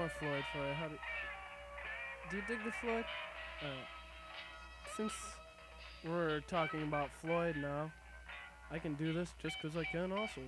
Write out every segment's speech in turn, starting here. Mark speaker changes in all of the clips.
Speaker 1: more Floyd for. How do, do you dig the Floyd? Since we're talking about Floyd now, I can do this just 'cause I can also.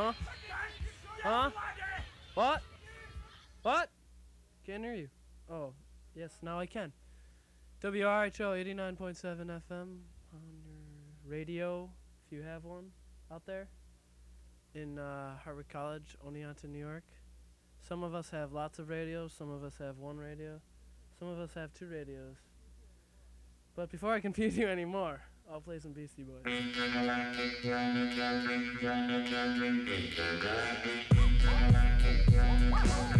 Speaker 1: Huh? Huh? What? What? Can't hear you. Oh, yes, now I can. WRHO 89.7 FM on your radio, if you have one out there, in uh, Hartwick College, Oneonta, New York. Some of us have lots of radios, some of us have one radio, some of us have two radios. But before I confuse you anymore, I'll play some Beastie Boys.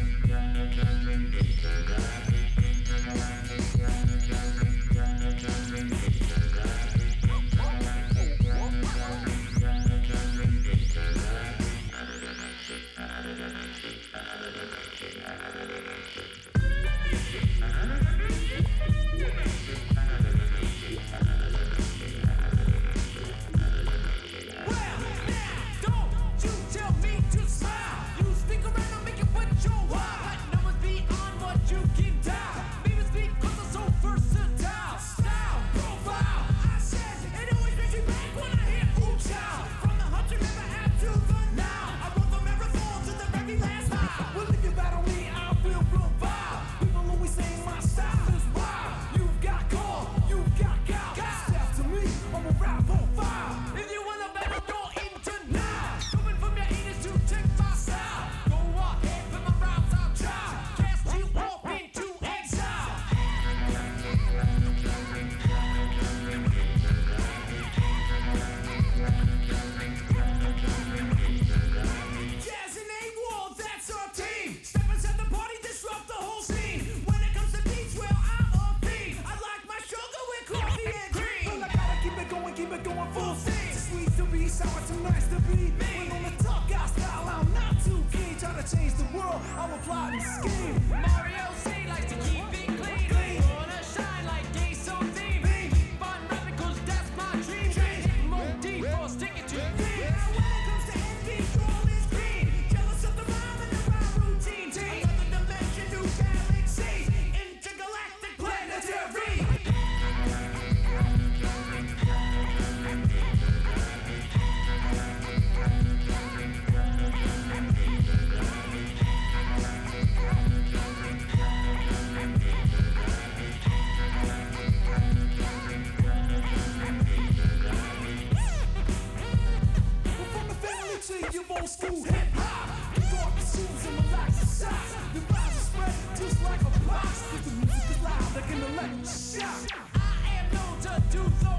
Speaker 2: so it's nice to be me. When on the top guy style, I'm not
Speaker 3: too keen. Try to change the world, I'm a and scheme.
Speaker 4: Mario C likes to keep
Speaker 3: old school hip hop. Up the shoes and relax the socks. The vibes are spread just like a box. The music is loud like an electric shock.
Speaker 4: I am known to do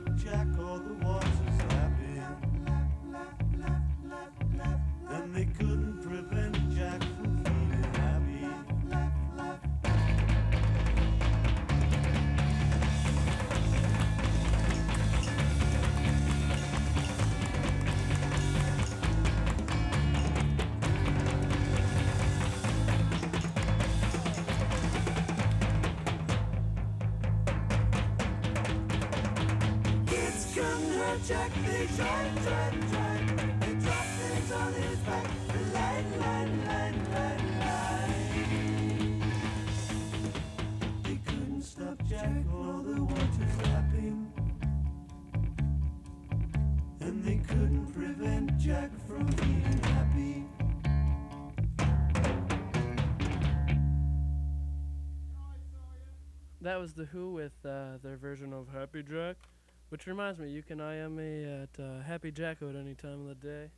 Speaker 5: couldn't
Speaker 6: That was The Who with uh, their version of Happy Jack. Which reminds me, you can IM me at uh, Happy Jacko at any time of the day.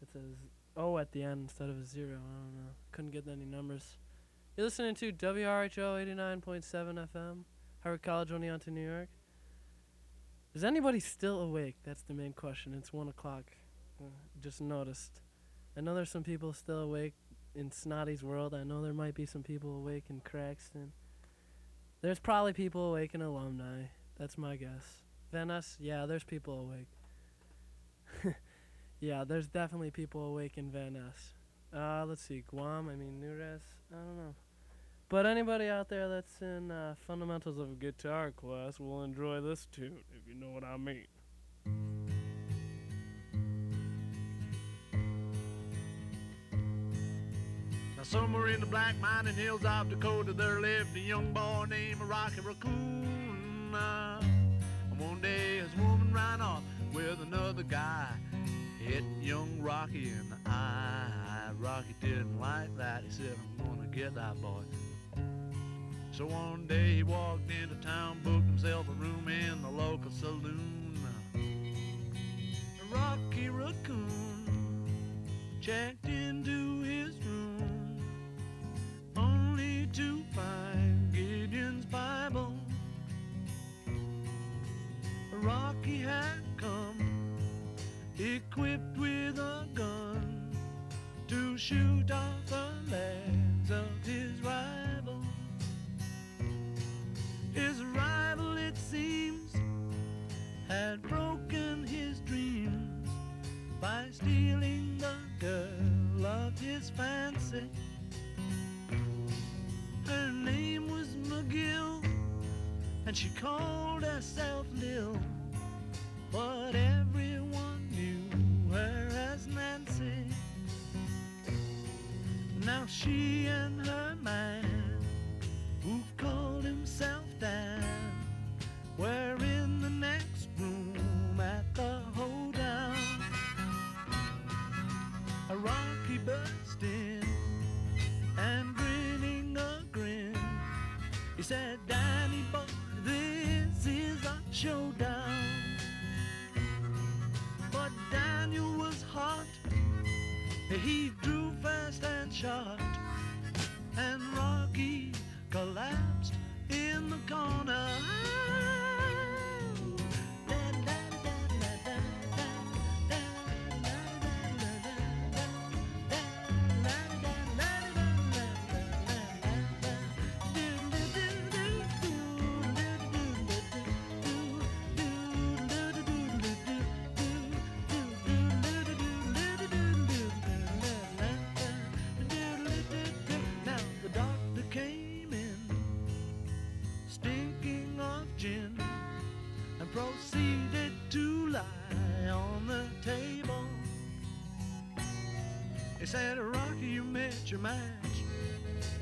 Speaker 6: It says O at the end instead of a zero. I don't know. Couldn't get any numbers. You're listening to WRHO 89.7 FM, Hartwick College, Oneonta, New York. Is anybody still awake? That's the main question. It's 1 o'clock. Uh, just noticed. I know there's some people still awake in Snotty's world. I know there might be some people awake in Craxton. There's probably people awake in alumni. That's my guess. Venice, yeah, there's people awake. yeah, there's definitely people awake in Ness. Uh, let's see, Guam, I mean, Nures, I don't know. But anybody out there that's in uh, fundamentals of guitar class will enjoy this tune, if you know what I mean.
Speaker 7: Now somewhere in the black mining hills of Dakota there lived a young boy named Rocky Raccoon. And one day his woman ran off with another guy. Hit young Rocky in the eye. Rocky didn't like that. He said, I'm gonna get that boy. So one day he walked into town, booked himself a room in the local saloon. Rocky Raccoon checked into his to find Gideon's Bible. Rocky had come equipped with a gun to shoot off the legs of his and she called herself Lil. Match.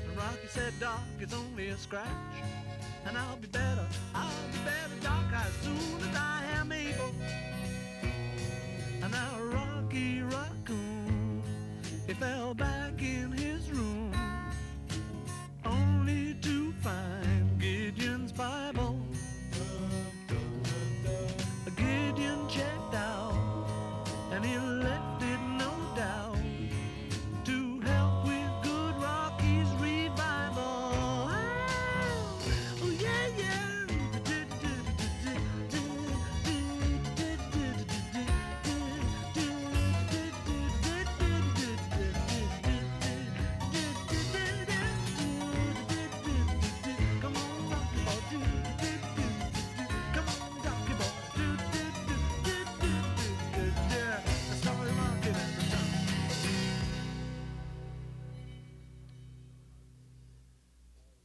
Speaker 7: And Rocky said, Doc, it's only a scratch. And I'll be better,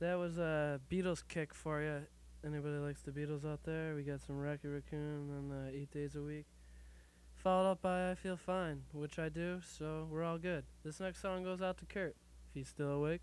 Speaker 6: That was a Beatles kick for you. Anybody likes the Beatles out there? We got some Rocky Raccoon and uh, Eight Days a Week. Followed up by I Feel Fine, which I do, so we're all good. This next song goes out to Kurt, if he's still awake.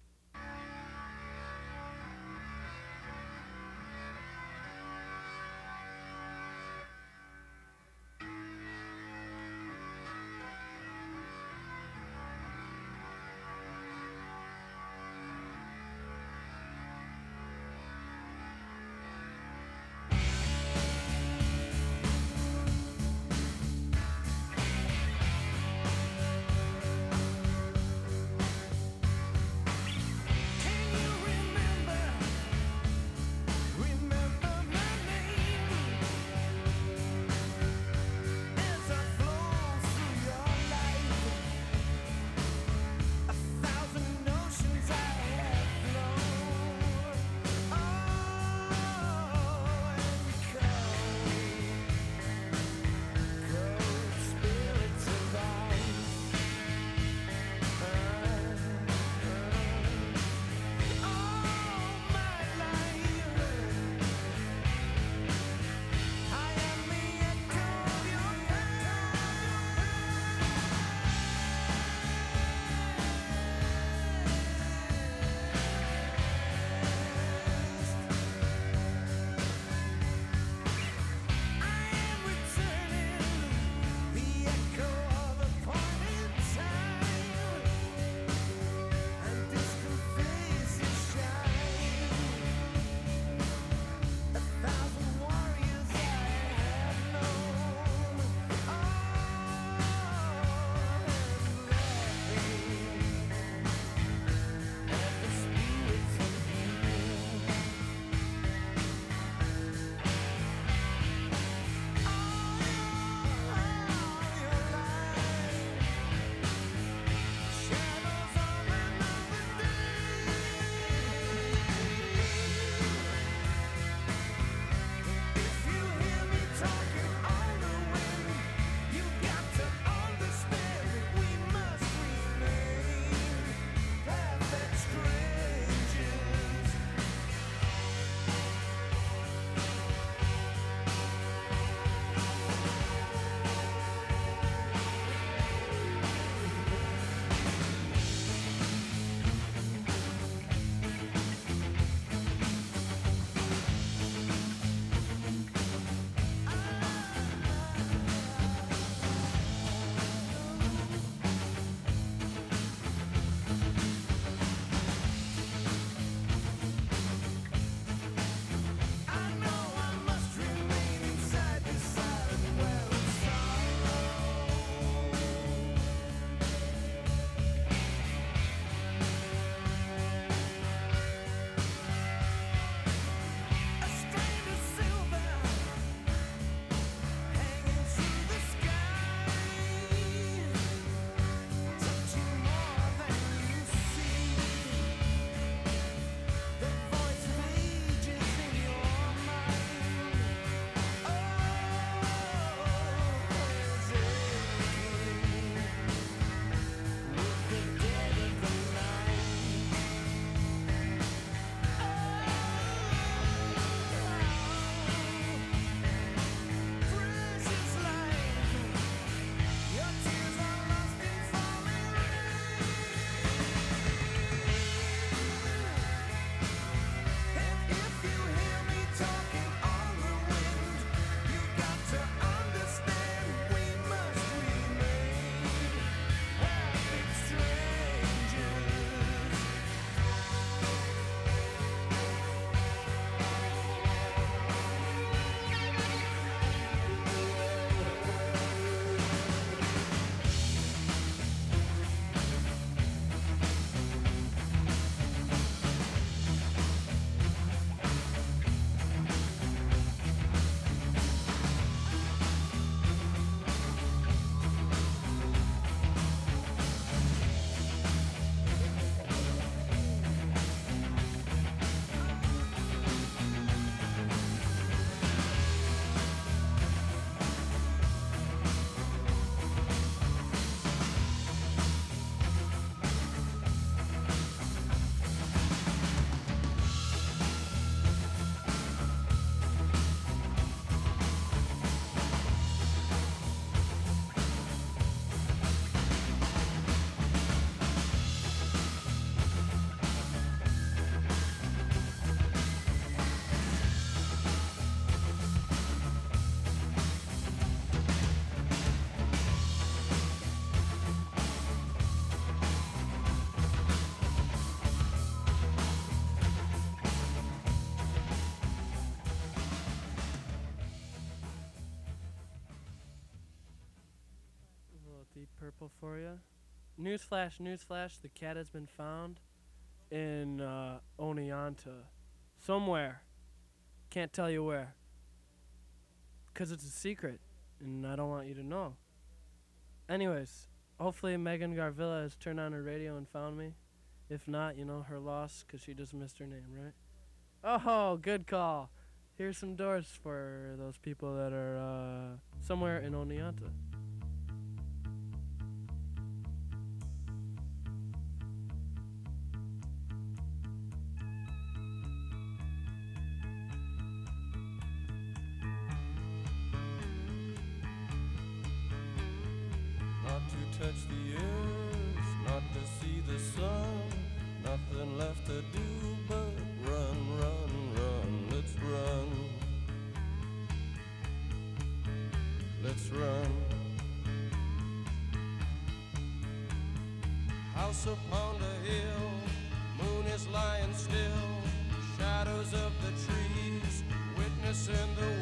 Speaker 6: Newsflash, newsflash, the cat has been found in uh, Oneonta. Somewhere. Can't tell you where. Because it's a secret, and I don't want you to know. Anyways, hopefully Megan Garvilla has turned on her radio and found me. If not, you know, her loss, because she just missed her name, right? Oh, good call. Here's some doors for those people that are uh, somewhere in Oneonta.
Speaker 8: Touch the earth, not to see the sun. Nothing left to do but run, run, run. Let's run. Let's run. House upon the hill, moon is lying still. Shadows of the trees, witnessing the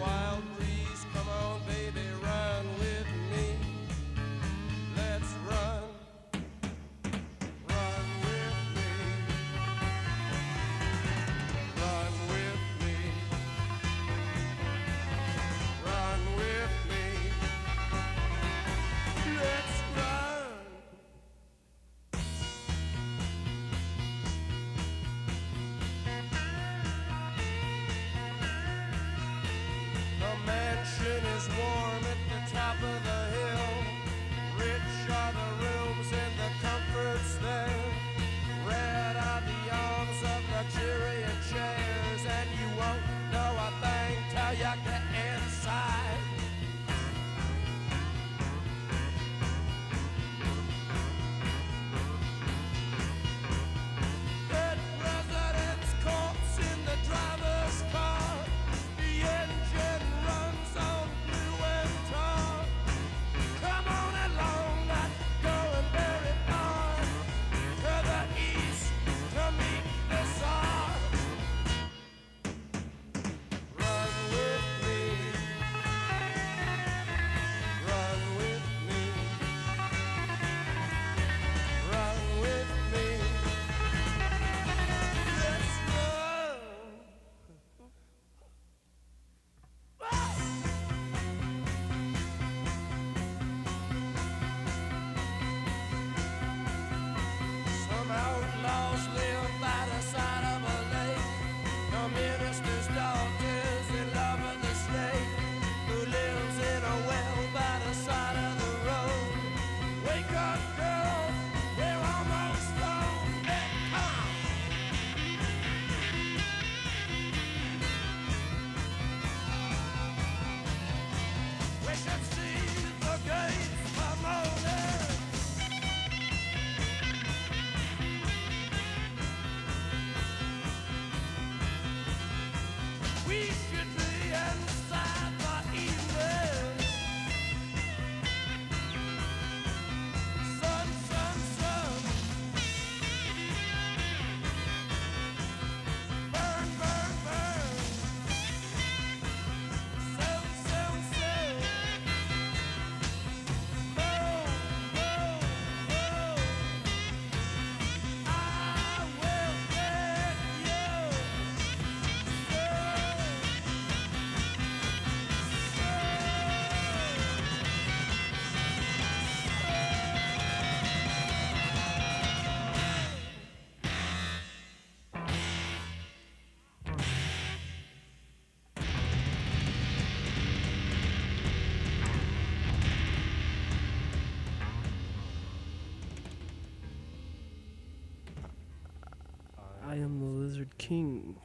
Speaker 6: King.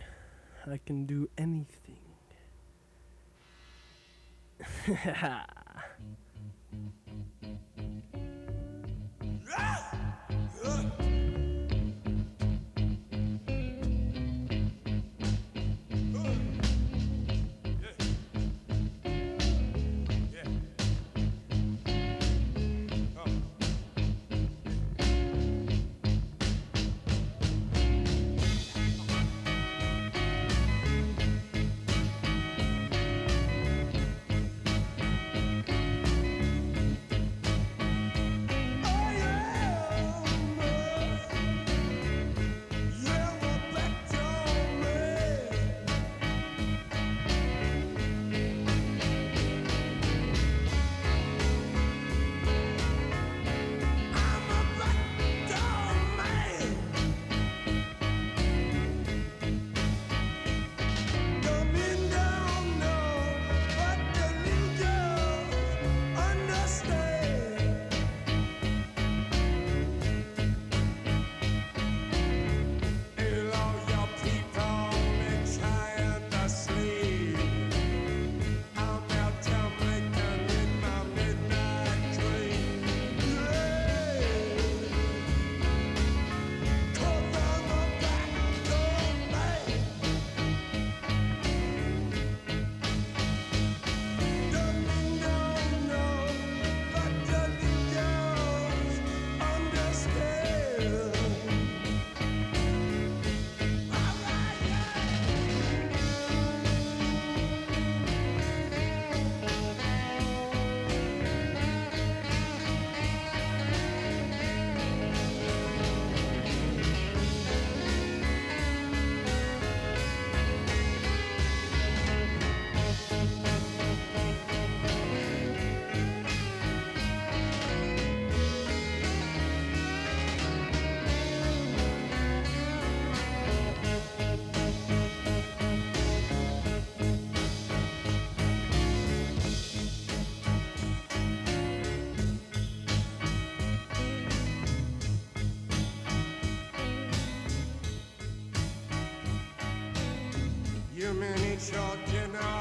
Speaker 6: I can do anything.
Speaker 8: minute, your dinner.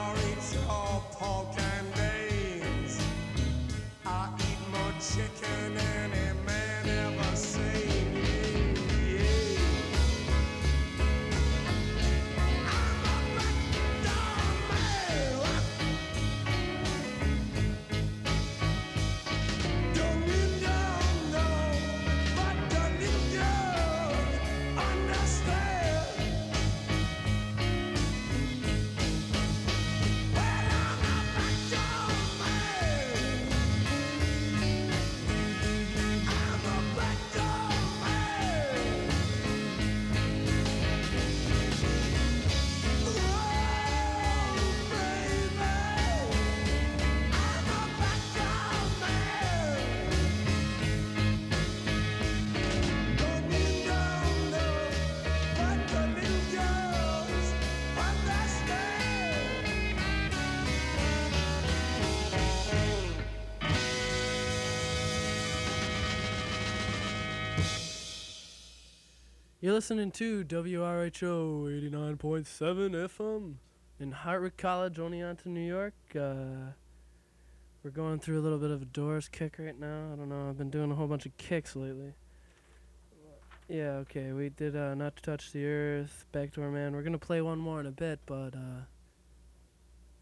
Speaker 6: You're listening to WRHO 89.7 FM in Hartwick College, Oneonta, New York. Uh, we're going through a little bit of a Doors kick right now. I don't know. I've been doing a whole bunch of kicks lately. Yeah, okay. We did uh, Not to Touch the Earth, Backdoor Man. We're going to play one more in a bit, but uh,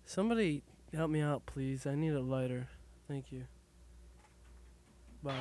Speaker 6: somebody help me out, please. I need a lighter. Thank you. Bye.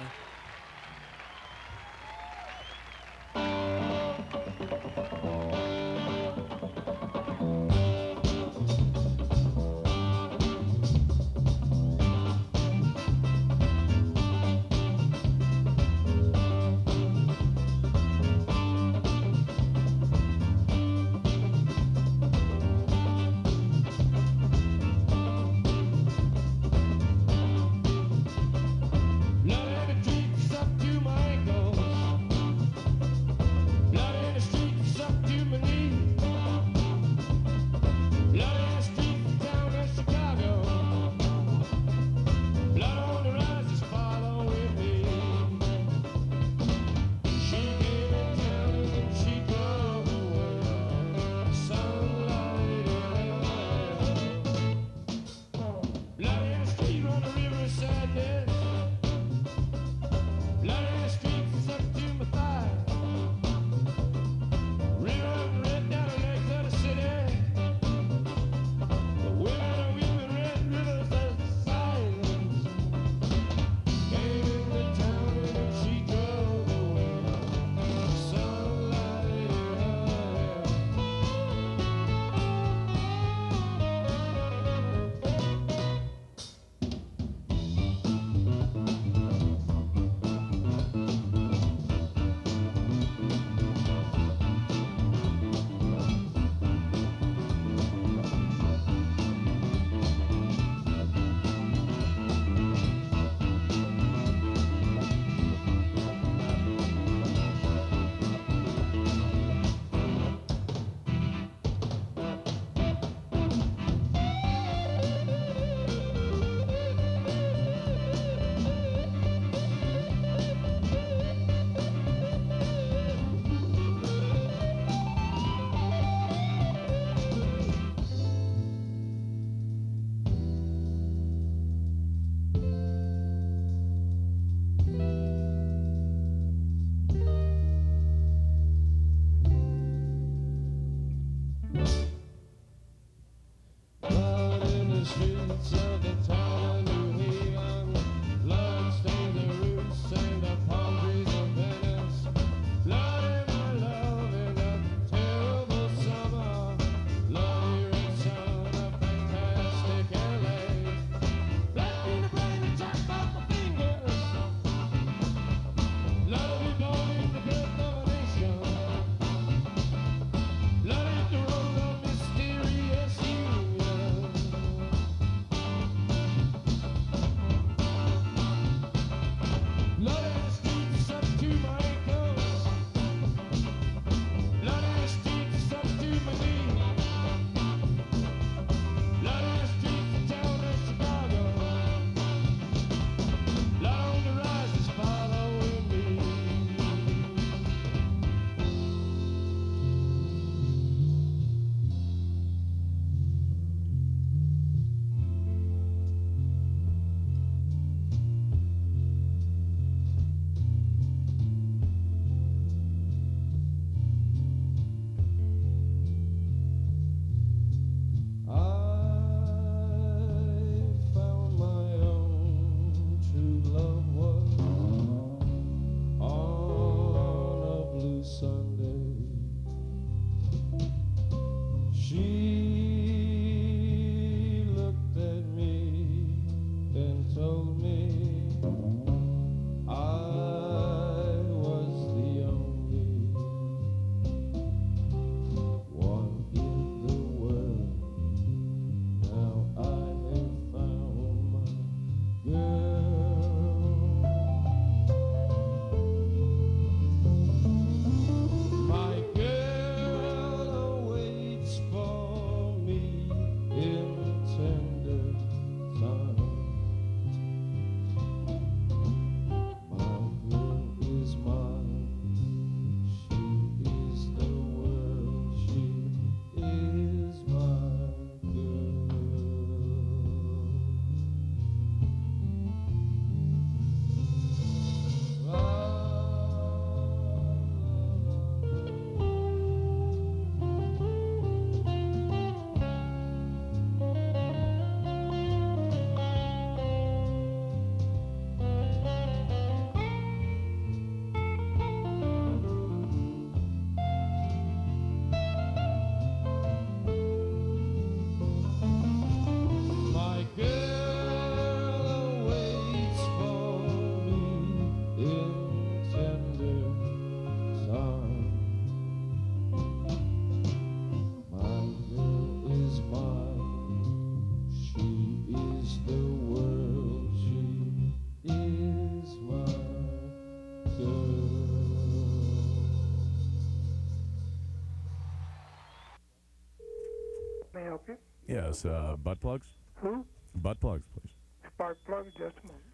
Speaker 9: Yes, uh, butt plugs.
Speaker 10: Who?
Speaker 9: Butt plugs, please.
Speaker 10: Spark plug, just a moment.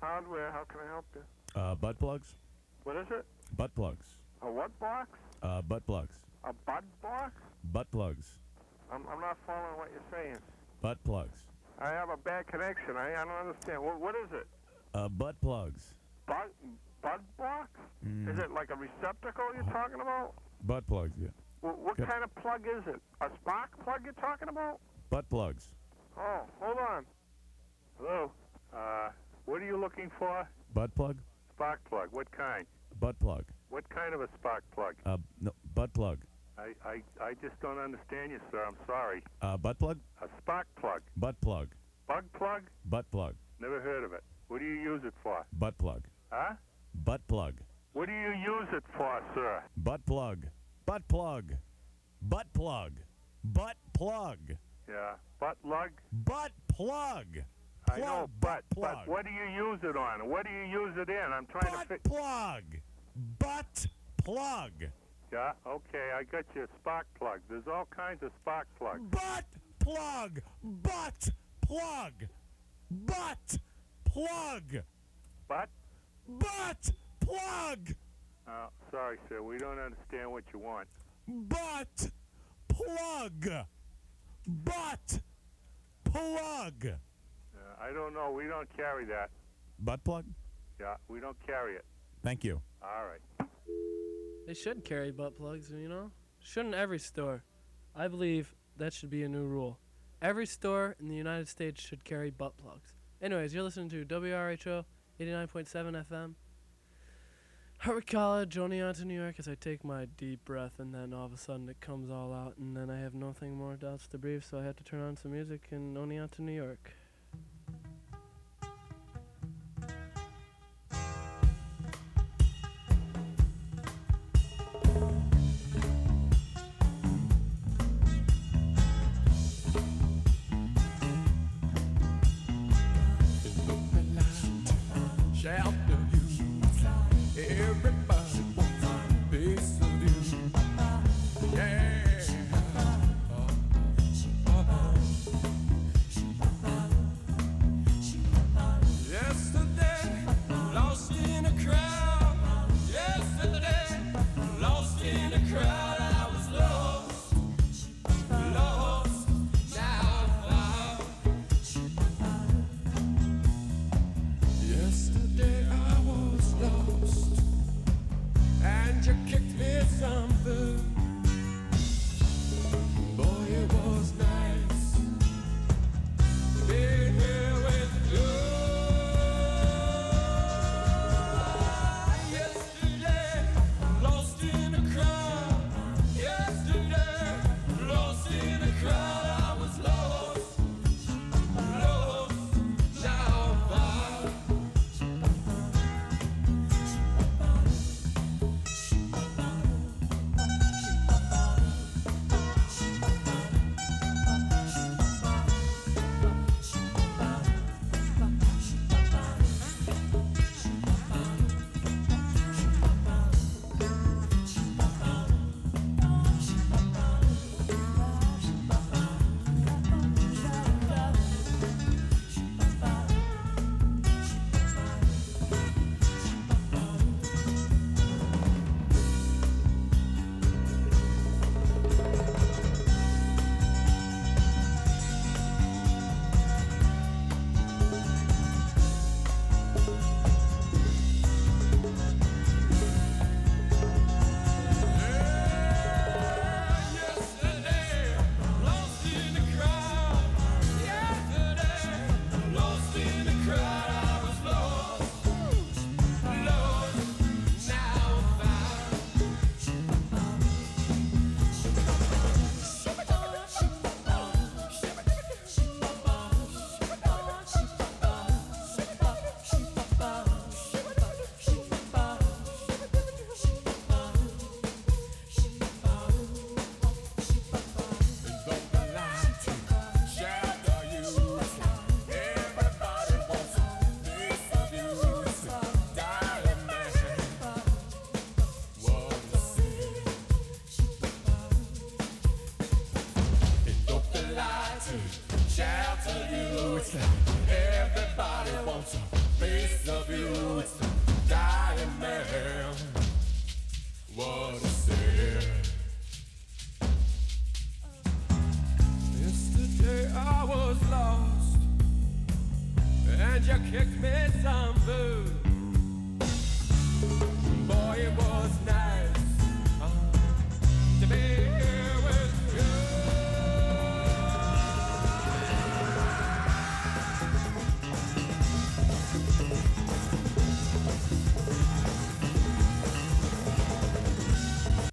Speaker 10: Hardware, how can I help you?
Speaker 9: Uh, butt plugs.
Speaker 10: What is it?
Speaker 9: Butt plugs.
Speaker 10: A what box?
Speaker 9: Uh, butt plugs.
Speaker 10: A bud box?
Speaker 9: Butt plugs.
Speaker 10: I'm, I'm not following what you're saying.
Speaker 9: Butt plugs.
Speaker 10: I have a bad connection. I, I don't understand. What, what is it?
Speaker 9: Uh, butt plugs.
Speaker 10: Bud, bud box?
Speaker 9: Mm.
Speaker 10: Is it like a receptacle you're talking about?
Speaker 9: Butt plugs, yeah.
Speaker 10: What, what
Speaker 9: Good.
Speaker 10: kind of plug is it? A spark plug you're talking about?
Speaker 9: Butt plugs.
Speaker 10: Oh, hold on. Hello. Uh, what are you looking for?
Speaker 9: Butt plug.
Speaker 10: Spark plug. What kind?
Speaker 9: Butt plug.
Speaker 10: What kind of a spark plug?
Speaker 9: Uh, no, butt plug.
Speaker 10: I, I, I just don't understand you, sir. I'm sorry.
Speaker 9: Uh, butt plug.
Speaker 10: A spark plug.
Speaker 9: Butt plug.
Speaker 10: Bug plug?
Speaker 9: Butt plug.
Speaker 10: Never heard of it. What do you use it for?
Speaker 9: Butt plug.
Speaker 10: Huh?
Speaker 9: Butt plug.
Speaker 10: What do you use it for, sir?
Speaker 9: Butt plug. Butt plug. Butt plug. Butt plug.
Speaker 10: Yeah. Butt lug?
Speaker 9: Butt plug.
Speaker 10: I know, but, but what do you use it on? What do you use it in? I'm trying to
Speaker 9: Butt
Speaker 10: fi-
Speaker 9: plug. Butt plug.
Speaker 10: Yeah, okay, I got your spark plug. There's all kinds of spark plugs.
Speaker 9: Butt plug. Butt plug. Butt plug.
Speaker 10: But?
Speaker 9: Butt plug.
Speaker 10: Uh, sorry, sir, we don't understand what you want.
Speaker 9: Butt plug. Butt plug.
Speaker 10: Uh, I don't know. We don't carry that.
Speaker 9: Butt plug?
Speaker 10: Yeah, we don't carry it.
Speaker 9: Thank you.
Speaker 10: All right.
Speaker 6: They should carry butt plugs, you know? Shouldn't every store? I believe that should be a new rule. Every store in the United States should carry butt plugs. Anyways, you're listening to WRHO 89.7 FM. Hartwick College, Oneonta, New York, as I take my deep breath, and then all of a sudden it comes all out, and then I have nothing more else to breathe, so I had to turn on some music in Oneonta, New York.